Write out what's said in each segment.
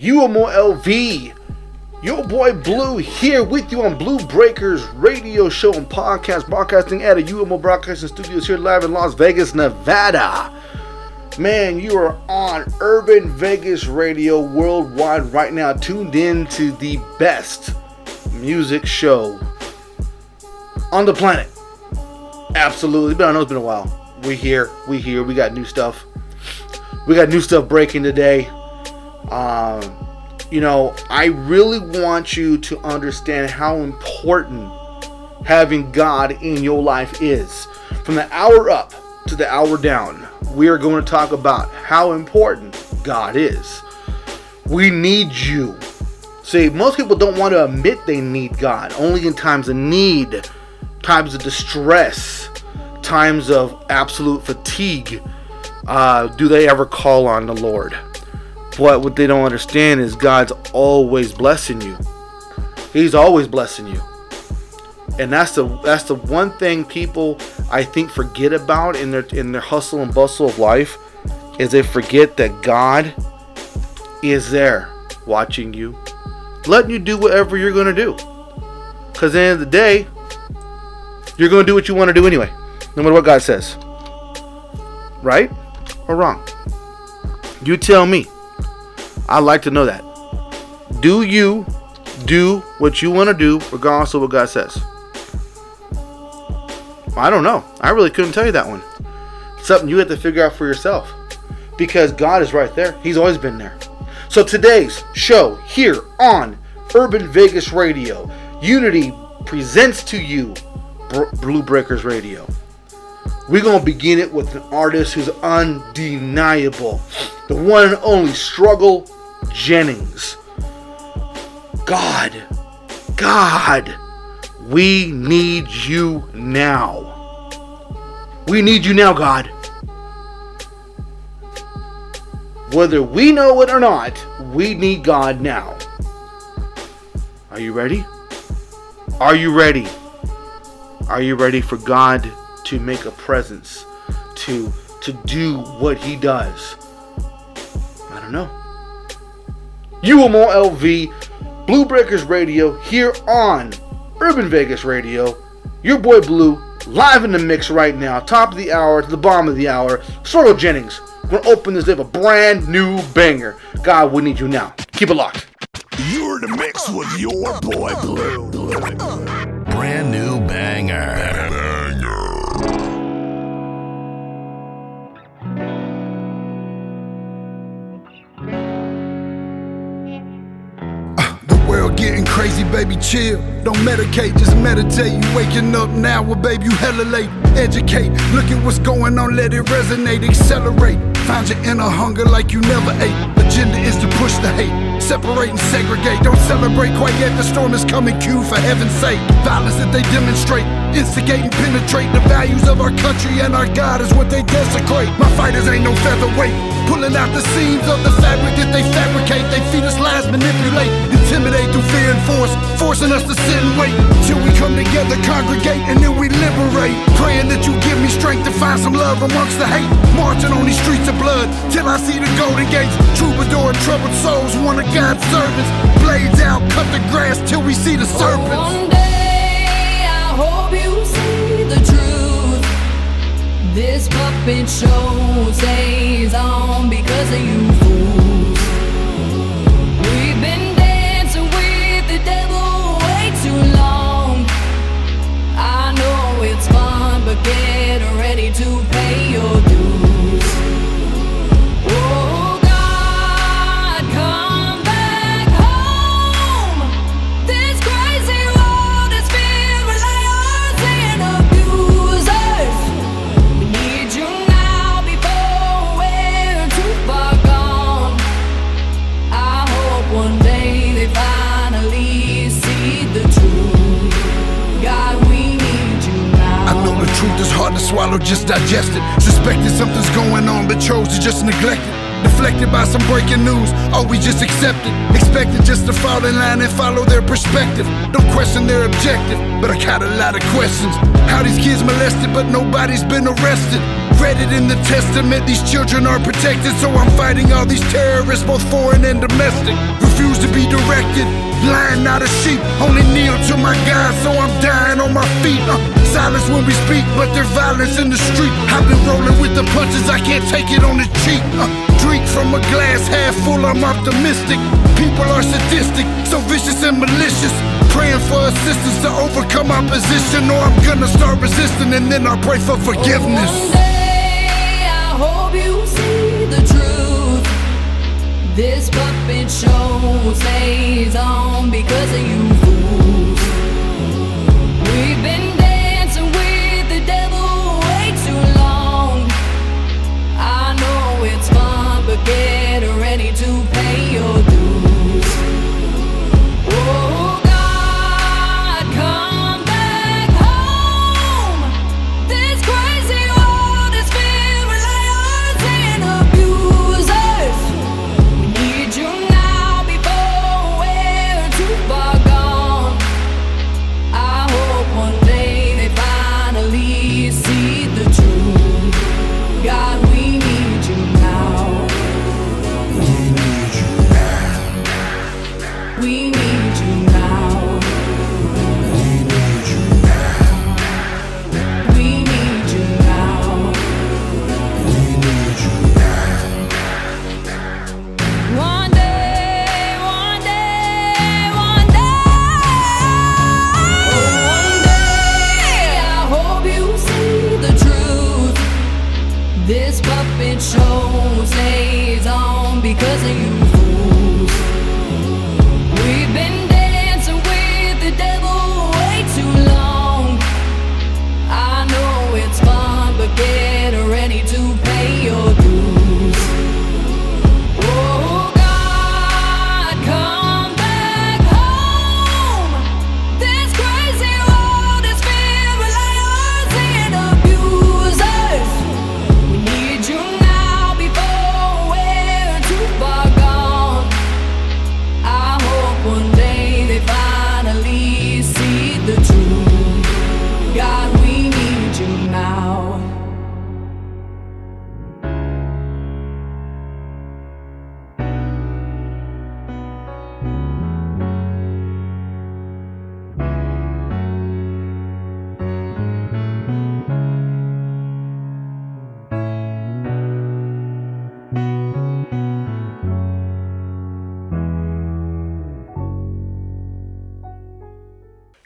UMO LV. Your boy Blue here with you on Blu Breakerz radio show and podcast, broadcasting at a UMO Broadcasting Studios here live in Las Vegas, Nevada. Man, you are on Urban Vegas Radio worldwide right now, tuned in to the best music show on the planet. Absolutely. But I know it's been a while. We here, we here, we got new stuff. We got new stuff breaking today. Um, you know, I really want you to understand how important having God in your life is. From the hour up to the hour down, we are going to talk about how important God is. We need you. See, most people don't want to admit they need God. Only in times of need, times of distress, times of absolute fatigue, uh, do they ever call on the Lord. But what they don't understand is God's always blessing you. He's always blessing you. And that's the that's the one thing people I think forget about in their in their hustle and bustle of life is they forget that God is there watching you, letting you do whatever you're gonna do. Cause at the end of the day, you're gonna do what you want to do anyway, no matter what God says. Right or wrong? You tell me. I'd like to know that. Do you do what you want to do regardless of what God says? I don't know. I really couldn't tell you that one. It's something you have to figure out for yourself. Because God is right there. He's always been there. So today's show here on Urban Vegas Radio, Unity presents to you Blu Breakerz Radio. We're going to begin it with an artist who's undeniable. The one and only Struggle Jennings. God, God, we need you now. We need you now, God. Whether we know it or not, we need God now. Are you ready? Are you ready? Are you ready for God to make a presence, to to do what He does? I don't know. UMO LV, Blu Breakerz Radio, here on Urban Vegas Radio. Your boy Blue, live in the mix right now, top of the hour to the bottom of the hour. Struggle Jennings, we're gonna open this with a brand new banger. God, we need you now. Keep it locked. You're in the mix with your boy Blue. Brand new. Banger. Getting crazy, baby, chill. Don't medicate, just meditate. You waking up now, well, baby, you hella late. Educate, look at what's going on, let it resonate, accelerate. Find your inner hunger like you never ate. Agenda is to push the hate, separate and segregate. Don't celebrate quite yet, the storm is coming, Q for heaven's sake. Violence that they demonstrate, instigate and penetrate the values of our country and our God is what they desecrate. My fighters ain't no featherweight, pulling out the seams of the fabric that they fabricate. They feed us lies, manipulate, intimidate through fear and force, forcing us to sit and wait till we come together, congregate, and then we liberate. Praying that you give me strength to find some love amongst the hate. Marching on these streets of blood till I see the golden gates. Troubadour and troubled souls, one of God's servants. Blades out, cut the grass till we see the serpents. Puppet show stays on because of you fools. We've been dancing with the devil way too long. I know it's fun, but get ready to pay your swallow, just digest it. Suspected something's going on, but chose to just neglect it. Deflected by some breaking news. Oh, we just accepted, expected just to fall in line and follow their perspective. Don't question their objective, but I got a lot of questions. How these kids molested, but nobody's been arrested. Read it in the testament, these children are protected, so I'm fighting all these terrorists, both foreign and domestic. Refuse to be directed, lying not a sheep. Only kneel to my God, so I'm dying on my feet. Uh, silence when we speak, but there's violence in the street. I've been rolling with the punches, I can't take it on the cheap. Uh, drink from a glass half full, I'm optimistic. People are sadistic, so vicious and malicious. Praying for assistance to overcome opposition, or I'm gonna start resisting and then I'll pray for forgiveness. One day I hope you see the truth. This puppet show stays on because of you fools. We've been fun,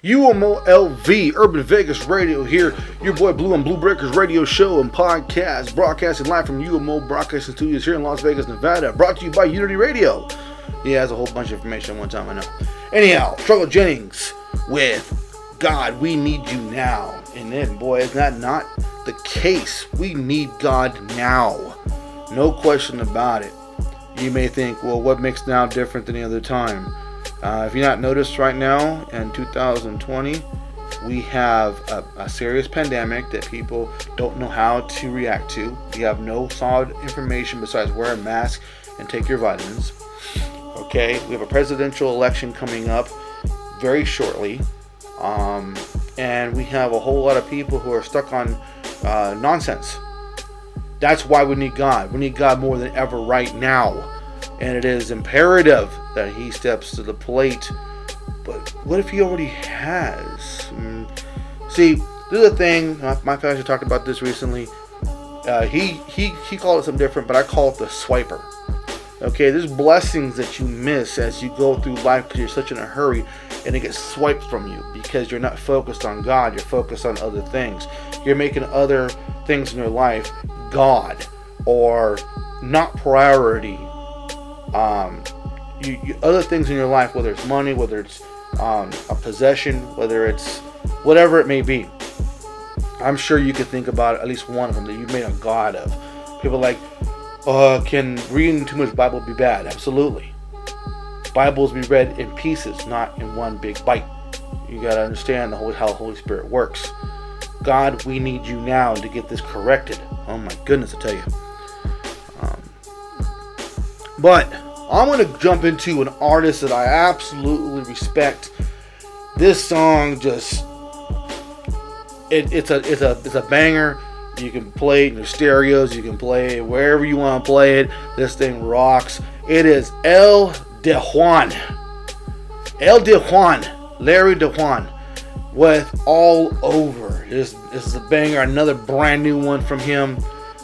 UMOLV Urban Vegas Radio here. Your boy Blue on Blu Breakerz radio show and podcast, broadcasting live from UMO Broadcasting Studios here in Las Vegas, Nevada. Brought to you by Unity Radio. He has a whole bunch of information one time, I know. Anyhow, Struggle Jennings with God, we need you now. And then, boy, is that not the case? We need God now. No question about it. You may think, well, what makes now different than any other time? Uh, if you're not noticed right now in 2020, we have a, a serious pandemic that people don't know how to react to. We have no solid information besides wear a mask and take your vitamins. Okay, we have a presidential election coming up very shortly, um, and we have a whole lot of people who are stuck on uh, nonsense. That's why we need God. We need God more than ever right now. And it is imperative that He steps to the plate. But what if He already has? Mm. See, this is a thing. My, my pastor talked about this recently. Uh, he he he called it something different, but I call it the swiper. Okay, there's blessings that you miss as you go through life because you're such in a hurry, and it gets swiped from you because you're not focused on God. You're focused on other things. You're making other things in your life God or not priority. Um, you, you other things in your life, whether it's money, whether it's um, a possession, whether it's whatever it may be. I'm sure you could think about at least one of them that you've made a god of. People like, uh, can reading too much Bible be bad? Absolutely. Bibles be read in pieces, not in one big bite. You gotta understand the Holy how the Holy Spirit works. God, we need you now to get this corrected. Oh my goodness, I tell you. Um, But I'm gonna jump into an artist that I absolutely respect. This song just it, it's a it's a it's a banger. You can play it in your stereos. You can play it wherever you want to play it. This thing rocks. It is El DeJuan. El DeJuan. Larry DeJuan. With all over. This this is a banger. Another brand new one from him.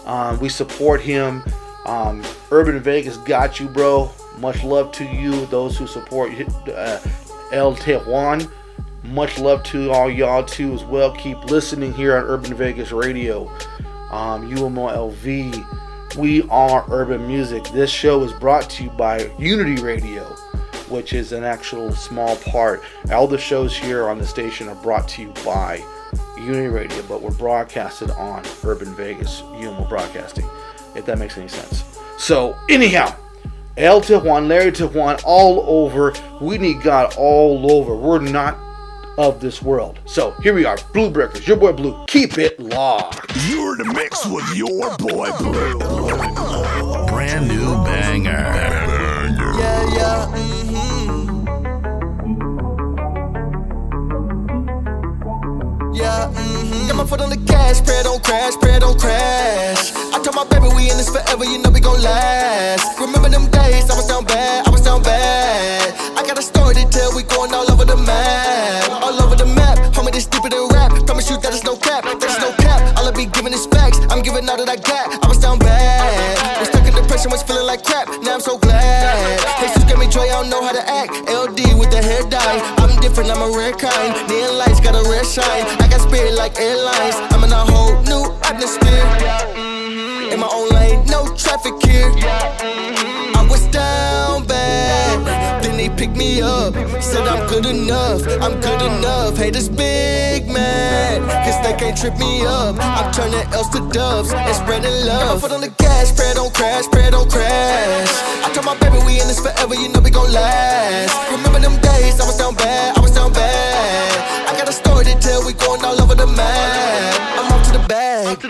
Um, we support him. Um, Urban Vegas got you, bro. Much love to you, those who support uh, El DeJuan. Much love to all y'all too as well. Keep listening here on Urban Vegas Radio, um, UMOLV. We are Urban Music. This show is brought to you by Unity Radio, which is an actual small part. All the shows here on the station are brought to you by Unity Radio, but we're broadcasted on Urban Vegas, UMO Broadcasting, if that makes any sense. So, anyhow, El DeJuan, Larry DeJuan, all over. We need God all over. We're not of this world. So, here we are, Blu Breakerz, your boy Blue. Keep it locked. You're the mix with your boy Blue. Brand new banger. Yeah, yeah. mhm. Yeah, mhm. Got my foot on the gas, pray don't crash, pray don't crash. I told my baby we in this forever, you know we gon' last. Remember them days, I was down bad, I was down bad. I got a story to tell, we going all over the map, all over the map. Homie, this deeper than rap. Promise you that is no cap, that no cap. All I be giving is facts, I'm giving all that I got. I was down bad, was stuck in depression, was feeling like crap. Now I'm so glad. Jesus gave me joy, I don't know how to act. I'm different, I'm a rare kind. Neon lights got a red shine. I got spirit like airlines. I'm in a Said I'm good enough. I'm good enough. Haters big man. Cause they can't trip me up. I'm turning L's to doves and spreading love. Got my foot on the gas. Pray don't crash. Pray don't crash. I told my baby we in this forever. You know we gon' last. Remember them days? I was down bad. I was down bad. I got a to tell. We going all over the map. I'm off to the bag.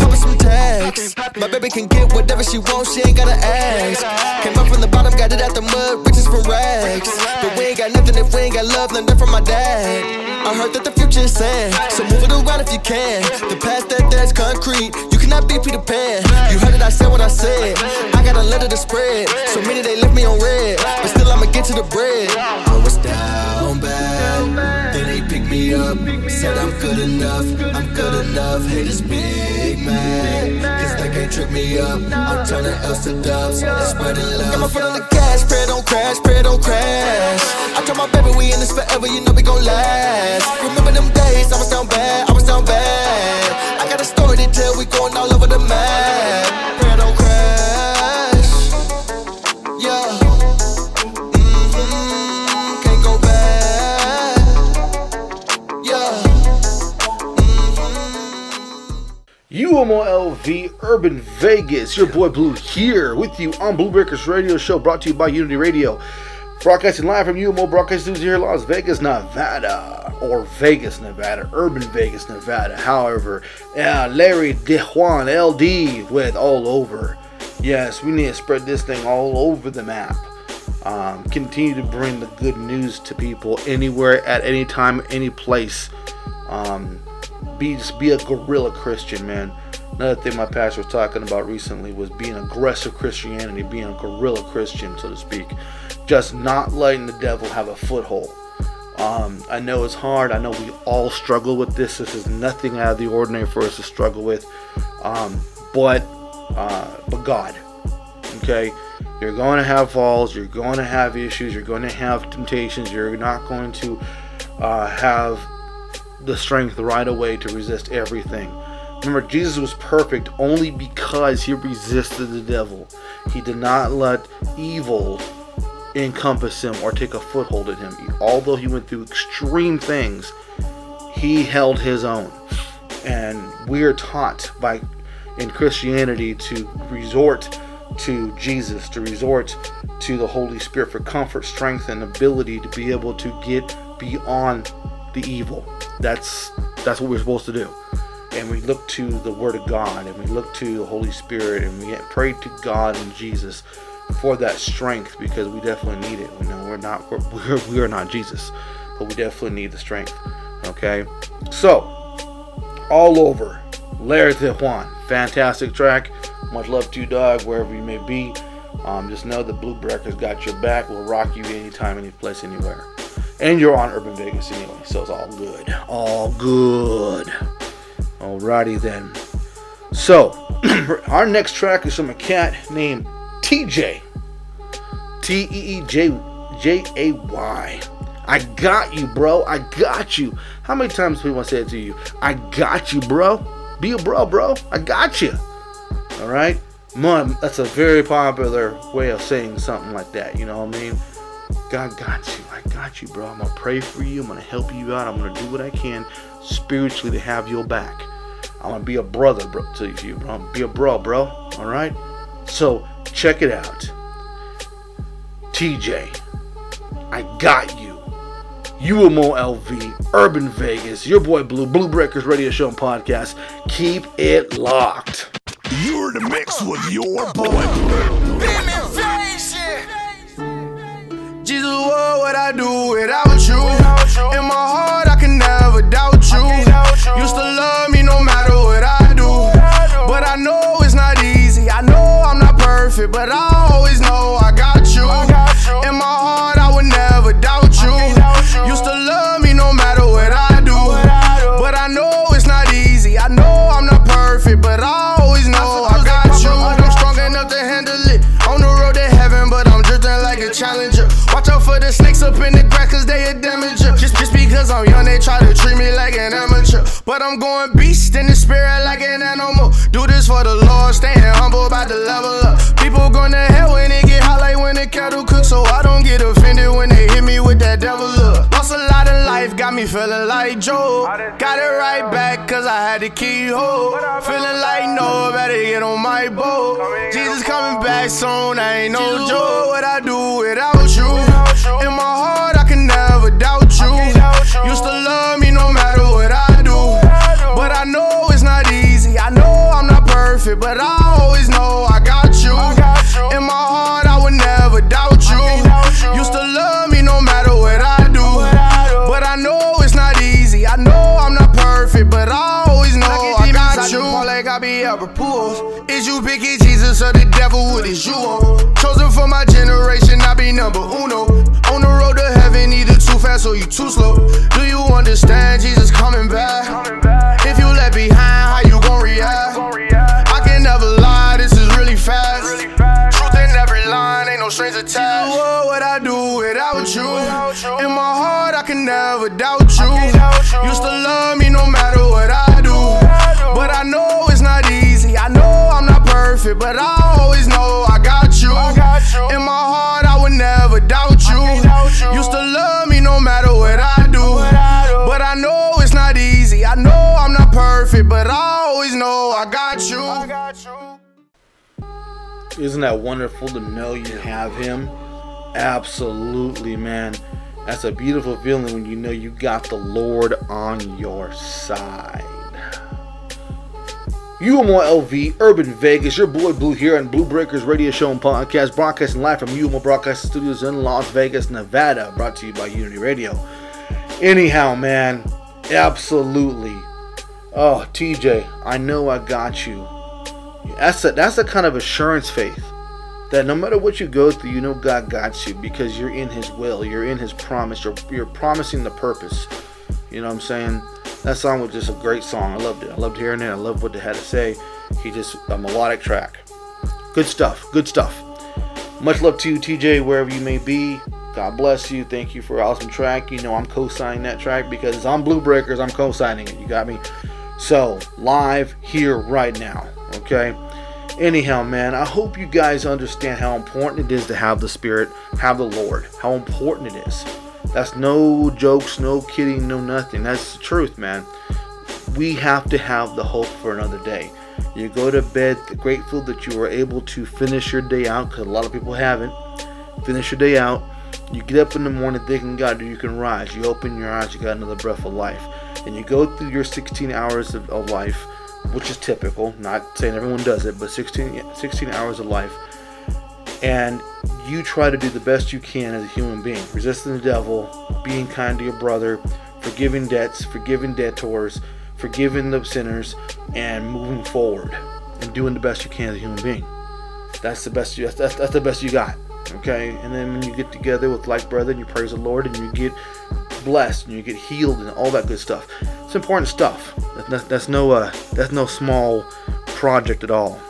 Pop some tags. My baby can get whatever she wants. She ain't gotta ask. Came up from the bottom, got it out the mud. Riches from rags. But we ain't got nothing if we ain't got love. Learned that from my dad. I heard that the future is sad. So move it around if you can. The past that that's concrete. You cannot be Peter Pan. You heard it, I said what I said. I got a letter to spread. So many they left me on red. But still I'ma get to the bread. I was down bad. Then they picked me up. Said I'm good enough. I'm good enough. Haters big man. Cause they can't trip me up. I'm turning L's to. And spreading love. Got my foot on the gas. Pray don't crash. Pray don't crash. I told my baby we in this forever. You know we gon' last. Remember them days? I was down bad. I was down bad. I got a story to tell. We going all over the map. UMOLV Urban Vegas, your boy Blue here with you on Blu Breakerz Radio Show brought to you by Unity Radio. Broadcasting live from UMO Broadcasting Studios here in Las Vegas, Nevada, or Vegas, Nevada, Urban Vegas, Nevada. However, uh, Larry DeJuan LD with all over. Yes, we need to spread this thing all over the map. Um, continue to bring the good news to people anywhere, at any time, any place. Um, be just be a guerrilla Christian, man. Another thing my pastor was talking about recently was being aggressive Christianity, being a guerrilla Christian, so to speak. Just not letting the devil have a foothold. Um, I know it's hard. I know we all struggle with this. This is nothing out of the ordinary for us to struggle with. Um, but, uh, but God, okay, you're going to have falls. You're going to have issues. You're going to have temptations. You're not going to uh, have the strength right away to resist everything. Remember, Jesus was perfect only because he resisted the devil. He did not let evil encompass him or take a foothold in him. Although he went through extreme things, he held his own. And we are taught by in Christianity to resort to Jesus, to resort to the Holy Spirit for comfort, strength, and ability to be able to get beyond the evil. That's that's what we're supposed to do. And we look to the Word of God, and we look to the Holy Spirit, and we pray to God and Jesus for that strength because we definitely need it. You know, we're not we're, we're we are not Jesus, but we definitely need the strength. Okay, so all over, Larry DeJuan, fantastic track. Much love to you, dog, wherever you may be. Um, just know the Blu Breakerz got your back. We'll rock you anytime, any place, anywhere. And you're on Urban Vegas anyway, so it's all good. All good. Alrighty then. So, our next track is from a cat named TeeJay. T E E J J A Y. I got you, bro. I got you. How many times people say it to you? I got you, bro. Be a bro, bro. I got you. All right. Mom, that's a very popular way of saying something like that. You know what I mean? God got you. I got you, bro. I'm gonna pray for you. I'm gonna help you out. I'm gonna do what I can spiritually to have your back. I'm gonna be a brother, bro, to you, bro. I'm gonna be a bro, bro. All right. So check it out. TeeJay, I got you. You UMO LV, Urban Vegas, your boy Blue, Blu Breakerz Radio Show and Podcast. Keep it locked. You're the mix with your boy Blue. Jesus, oh, what would I do without you? In my heart, up in the grass, cause they a damager. Just, just because I'm young, they try to treat me like an amateur. But I'm going beast in the spirit like an animal. Do this for the Lord, staying humble about the level up. People going to hell when they get hot, like when the kettle cooks. So I don't get offended when they hit me with that devil look. Lost a lot in life, got me feeling like Joe. Got it right back, cause I had to keep hope. Feeling like no, better get on my boat. Jesus coming back soon, I ain't no joke. What I do without you? In my heart, I can never doubt you. Used to love me no matter what I do. But I know it's not easy. I know I'm not perfect, but I always know I got you. In my heart, I would never doubt you. Used to love me no matter what I do. But I know it's not easy. I know I'm not perfect, but I always know I got you. Like I be ever. Is you picking Jesus or the devil? What is you on? Chosen for my generation, I be number uno. Either too fast or you too slow. Do you understand Jesus coming back? If you left behind, how you gon' react? I can never lie, this is really fast. Truth in every line, ain't no strings attached. What would I do without you? In my heart, I can never doubt you. Used to love me no matter what I do. But I know it's not easy. I know I'm not perfect, but I Isn't that wonderful to know you have him? Absolutely, man. That's a beautiful feeling when you know you got the Lord on your side. UMO LV, Urban Vegas, your boy Blue here on Blu Breakerz Radio Show and Podcast, broadcasting live from UMO Broadcasting Studios in Las Vegas, Nevada, brought to you by Unity Radio. Anyhow, man, absolutely. Oh, TeeJay, I know I got you. That's a, that's a kind of assurance faith that no matter what you go through, you know God got you because you're in His will, you're in His promise, you're, you're promising the purpose. You know what I'm saying? That song was just a great song. I loved it. I loved hearing it. I loved what they had to say. He just a melodic track. Good stuff. Good stuff. Much love to you, TeeJay, wherever you may be. God bless you. Thank you for an awesome track. You know I'm co-signing that track because on Blu Breakerz. I'm co-signing it. You got me? So live here right now. Okay. Anyhow, man, I hope you guys understand how important it is to have the Spirit, have the Lord, how important it is. That's no jokes, no kidding, no nothing. That's the truth, man. We have to have the hope for another day. You go to bed grateful that you were able to finish your day out, because a lot of people haven't. Finish your day out. You get up in the morning thinking, God, you can rise. You open your eyes, you got another breath of life. And you go through your 16 hours of, of life, which is typical. Not saying everyone does it, but 16, 16 hours of life and you try to do the best you can as a human being, resisting the devil, being kind to your brother, forgiving debts, forgiving debtors, forgiving the sinners, and moving forward and doing the best you can as a human being. That's the best you. That's, that's, the best you got. Okay, and then when you get together with like brother and you praise the Lord and you get blessed and you get healed and all that good stuff. It's important stuff. That's, that's, no uh, that's no small project at all.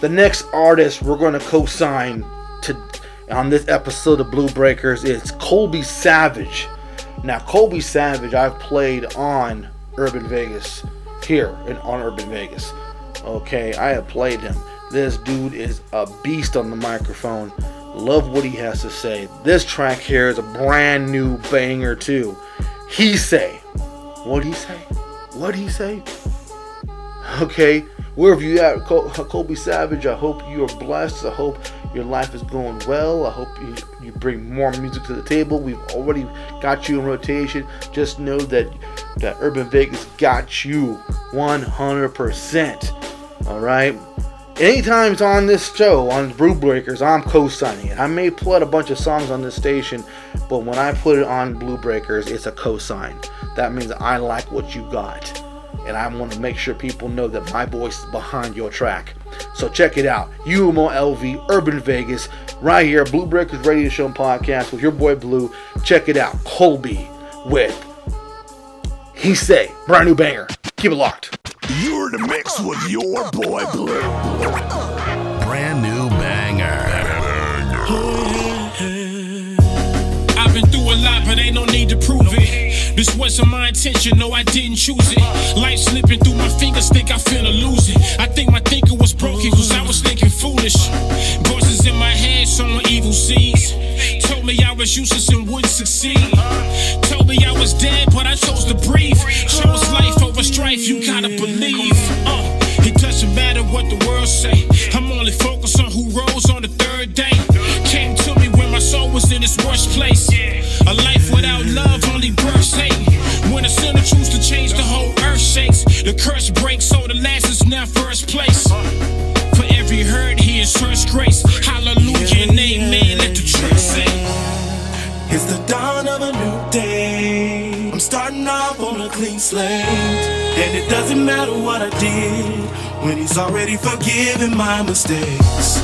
The next artist we're going to co-sign to on this episode of Blu Breakerz is Colby Savage. Now, Colby Savage, I've played on Urban Vegas here in, on Urban Vegas. Okay, I have played him. This dude is a beast on the microphone. Love what he has to say. This track here is a brand new banger too. He say, what he say? What he say? Okay, wherever you at, Col- Colby Savage, I hope you are blessed. I hope your life is going well. I hope you, you bring more music to the table. We've already got you in rotation. Just know that that Urban Vegas got you 100%. All right. Anytime it's on this show, on Blu Breakerz, I'm co-signing it. I may put a bunch of songs on this station, but when I put it on Blu Breakerz, it's a co-sign. That means I like what you got. And I want to make sure people know that my voice is behind your track. So check it out. UMO LV Urban Vegas, right here, Blu Breakerz Radio Show and Podcast with your boy Blue. Check it out. Colby with He Say, brand new banger. Keep it locked. You're the mix with your boy Blue. Brand new banger. I've been through a lot, but ain't no need to prove it. This wasn't my intention, no, I didn't choose it. Life slipping through my fingers, think I finna lose it. I think my thinking was broken, cause I was thinking foolish. Voices in my head, sowing evil seeds. Told me I was useless and wouldn't succeed. Told me I was dead, but I chose to breathe. Chose life strife, you gotta believe. Uh, it doesn't matter what the world say. I'm only focused on who rose on the third day. Came to me when my soul was in its worst place. A life without love only births hate. When a sinner chooses to change, the whole earth shakes. The curse breaks, so the last is now first place. For every hurt, he first grace. Hallelujah and amen. Let the church say. It's the dawn of a new day. Starting off on a clean slate. And it doesn't matter what I did when he's already forgiven my mistakes.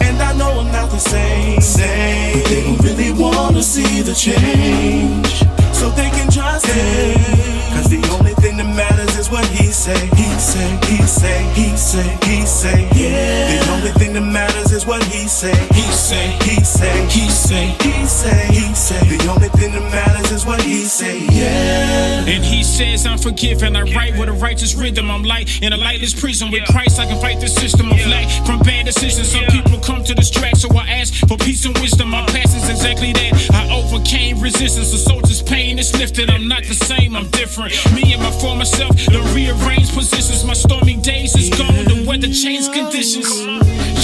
And I know I'm not the same. same. But they don't really wanna see the change. So they can trust him. Cause the only thing that matters is what he say. He say, he say, he say, he say. Yeah. The only thing that matters is what he say. He say, He say, he say. he say, he say. The only thing that matters is what he say. Yeah. And he says I'm forgiven. I write with a righteous rhythm. I'm light in a lightless prison. With Christ, I can fight the system of lack from bad decisions. Some people come to this track, so I ask for peace and wisdom. My past is exactly that. I overcame resistance. The soldier's pain is lifted. I'm not the same. I'm different. Me and my former self, the rearranged positions. My stormy days is gone. The weather changed conditions.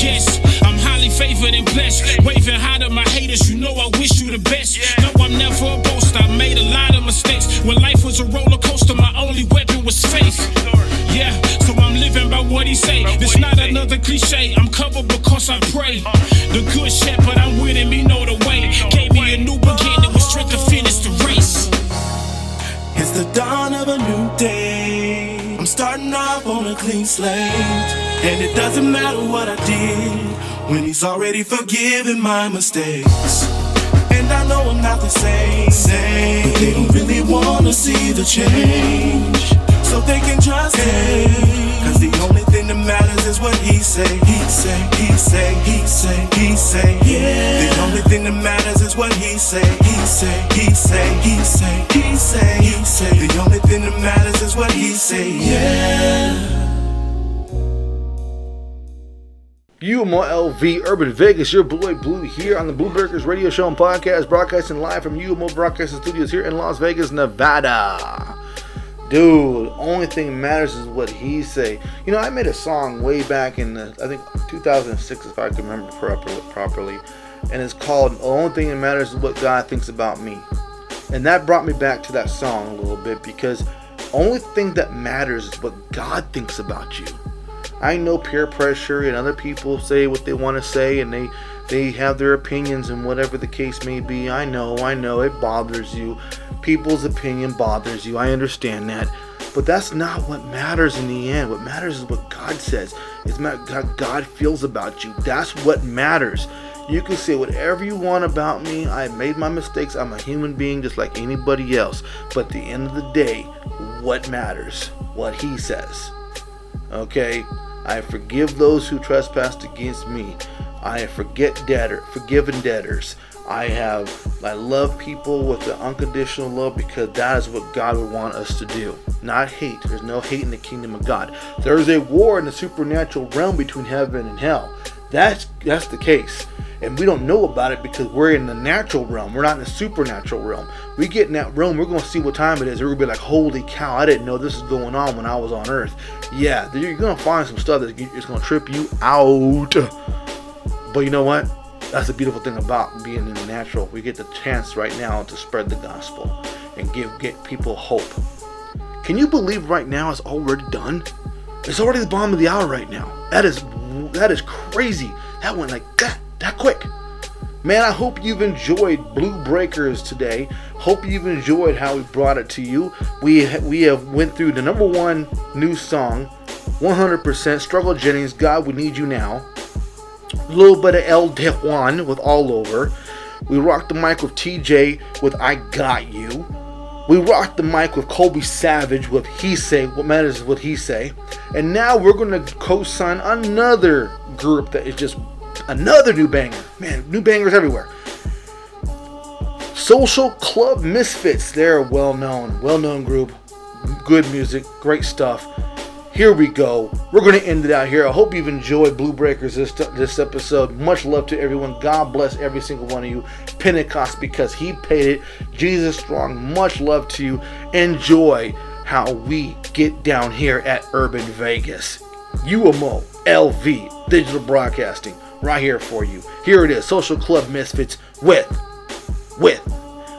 Yes, I'm highly favored and blessed. Waving high to my haters, you know I wish you the best. No, I'm never a boaster. I made a lot of mistakes. When life was a roller coaster, my only weapon was faith. Yeah, so I'm living by what he say. This not another cliche. I'm covered because I pray. The good shepherd, I'm with him, he know the way. Gave me a new beginning with strength to finish a clean slate. And it doesn't matter what I did when he's already forgiven my mistakes. And I know I'm not the same. same. But they don't really wanna see the change. So they can trust him. Cause the only thing that matters is what he say. He say, he say, he say, he say. Yeah. The only thing that matters is what he say. He say, he say, he say, he say, he say. The only thing that matters is what he say. Yeah. UMO LV Urban Vegas, your boy Blue here on the Blu Breakerz Radio Show and Podcast, broadcasting live from UMO Broadcasting Studios here in Las Vegas, Nevada. Dude, only thing that matters is what he say. You know, I made a song way back in the, I think 2006, if I can remember properly, properly, and it's called "The Only Thing That Matters Is What God Thinks About Me," and that brought me back to that song a little bit because only thing that matters is what God thinks about you. I know peer pressure and other people say what they want to say and they they have their opinions and whatever the case may be. I know, I know it bothers you. People's opinion bothers you. I understand that. But that's not what matters in the end. What matters is what God says. It's what God feels about you. That's what matters. You can say whatever you want about me. I made my mistakes. I'm a human being just like anybody else. But the end of the day, what matters? What He says. Okay? I forgive those who trespassed against me. I forget debtor, forgiven debtors. I have I love people with the unconditional love because that is what God would want us to do. Not hate. There's no hate in the kingdom of God. There is a war in the supernatural realm between heaven and hell. That's that's the case. And we don't know about it because we're in the natural realm. We're not in the supernatural realm. We get in that realm, we're gonna see what time it is. We're gonna be like, holy cow, I didn't know this was going on when I was on earth. Yeah, you're gonna find some stuff that's gonna trip you out. But you know what? That's the beautiful thing about being in the natural. We get the chance right now to spread the gospel and give get people hope. Can you believe right now it's already done? It's already the bottom of the hour right now. That is that is crazy. That went like that that quick. Man, I hope you've enjoyed Blu Breakerz today. Hope you've enjoyed how we brought it to you. We we have went through the number one new song, 100% Struggle Jennings. God, we need you now a little bit of El DeJuan with All Over. We rocked the mic with TeeJay with I Got You. We rocked the mic with Colby Savage with He Say, What Matters is What He Say. And now we're going to co sign another group that is just another new banger. Man, new bangers everywhere. Social Club Misfits. They're a well known, well known group. Good music, great stuff here we go. We're going to end it out here. I hope you've enjoyed Blu Breakerz this, this episode. Much love to everyone. God bless every single one of you. Pentecost because He paid it. Jesus strong. Much love to you. Enjoy how we get down here at Urban Vegas. UMO LV Digital Broadcasting right here for you. Here it is Social Club Misfits with, with,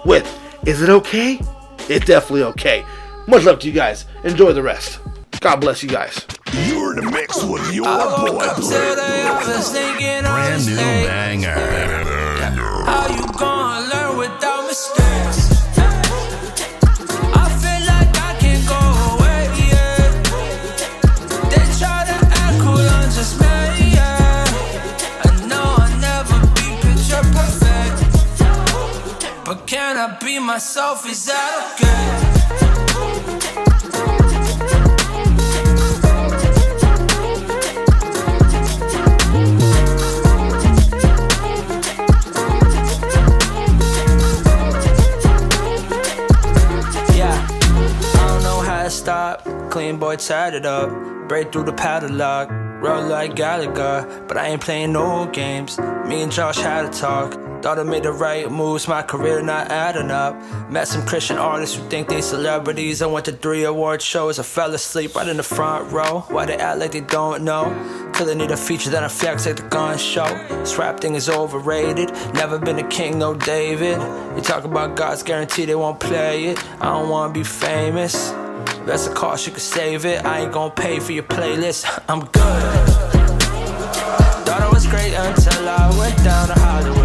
with. Is it okay? It's definitely okay. Much love to you guys. Enjoy the rest. God bless you guys. You're in the mix with your boy Blue. Brand new banger. How you gonna learn without mistakes? Myself? Is that okay? Yeah, I don't know how to stop. Clean boy, tied it up. Break through the padlock. Roll like Gallagher, but I ain't playing no games. Me and Josh had a talk. Thought I made the right moves, my career not adding up. Met some Christian artists who think they celebrities. I went to three award shows, I fell asleep right in the front row. Why they act like they don't know? Cause they need a feature that affects like the gun show. This rap thing is overrated. Never been a king, no David. You talk about God's guarantee, they won't play it. I don't wanna be famous. That's a cost, you can save it. I ain't gonna pay for your playlist. I'm good. Thought I was great until I went down to Hollywood.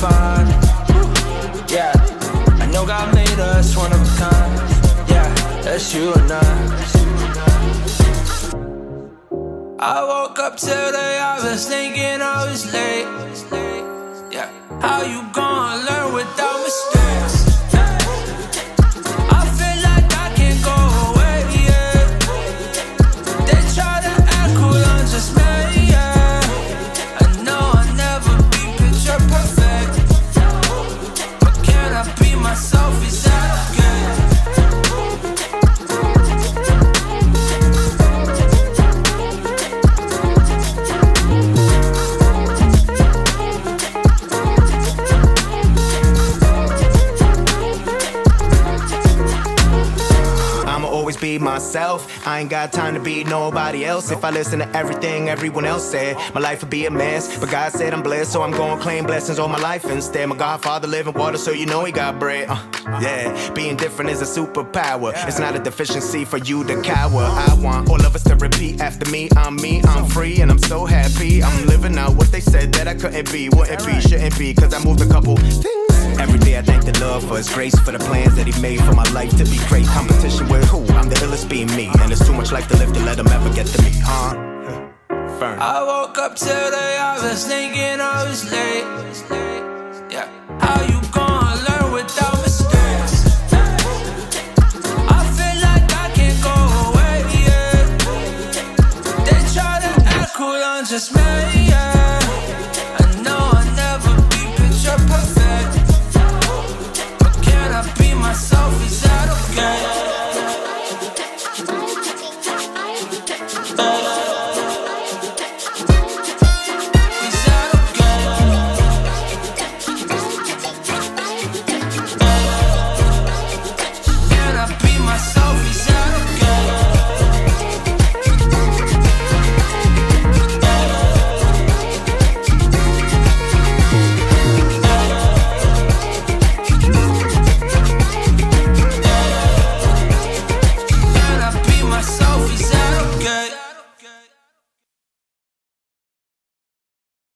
Fine. Yeah, I know God made us one of a kind. Yeah, that's you and I. I woke up today, I was thinking I was late. Yeah, how you gonna learn without mistakes? Myself. I ain't got time to be nobody else. If I listen to everything everyone else said, my life would be a mess. But God said I'm blessed, so I'm gonna claim blessings all my life instead. My Godfather living water, so you know he got bread. Uh, yeah, being different is a superpower. It's not a deficiency for you to cower. I want all of us to repeat after me. I'm me, I'm free, and I'm so happy. I'm living out what they said that I couldn't be. Wouldn't be, shouldn't be, cause I moved a couple things. Every day I thank the Lord for His grace, for the plans that He made for my life to be great. Competition with who? I'm the illest being me, and it's too much life to live to let them ever get to me, huh? Firm. I woke up today, I was thinking I was late.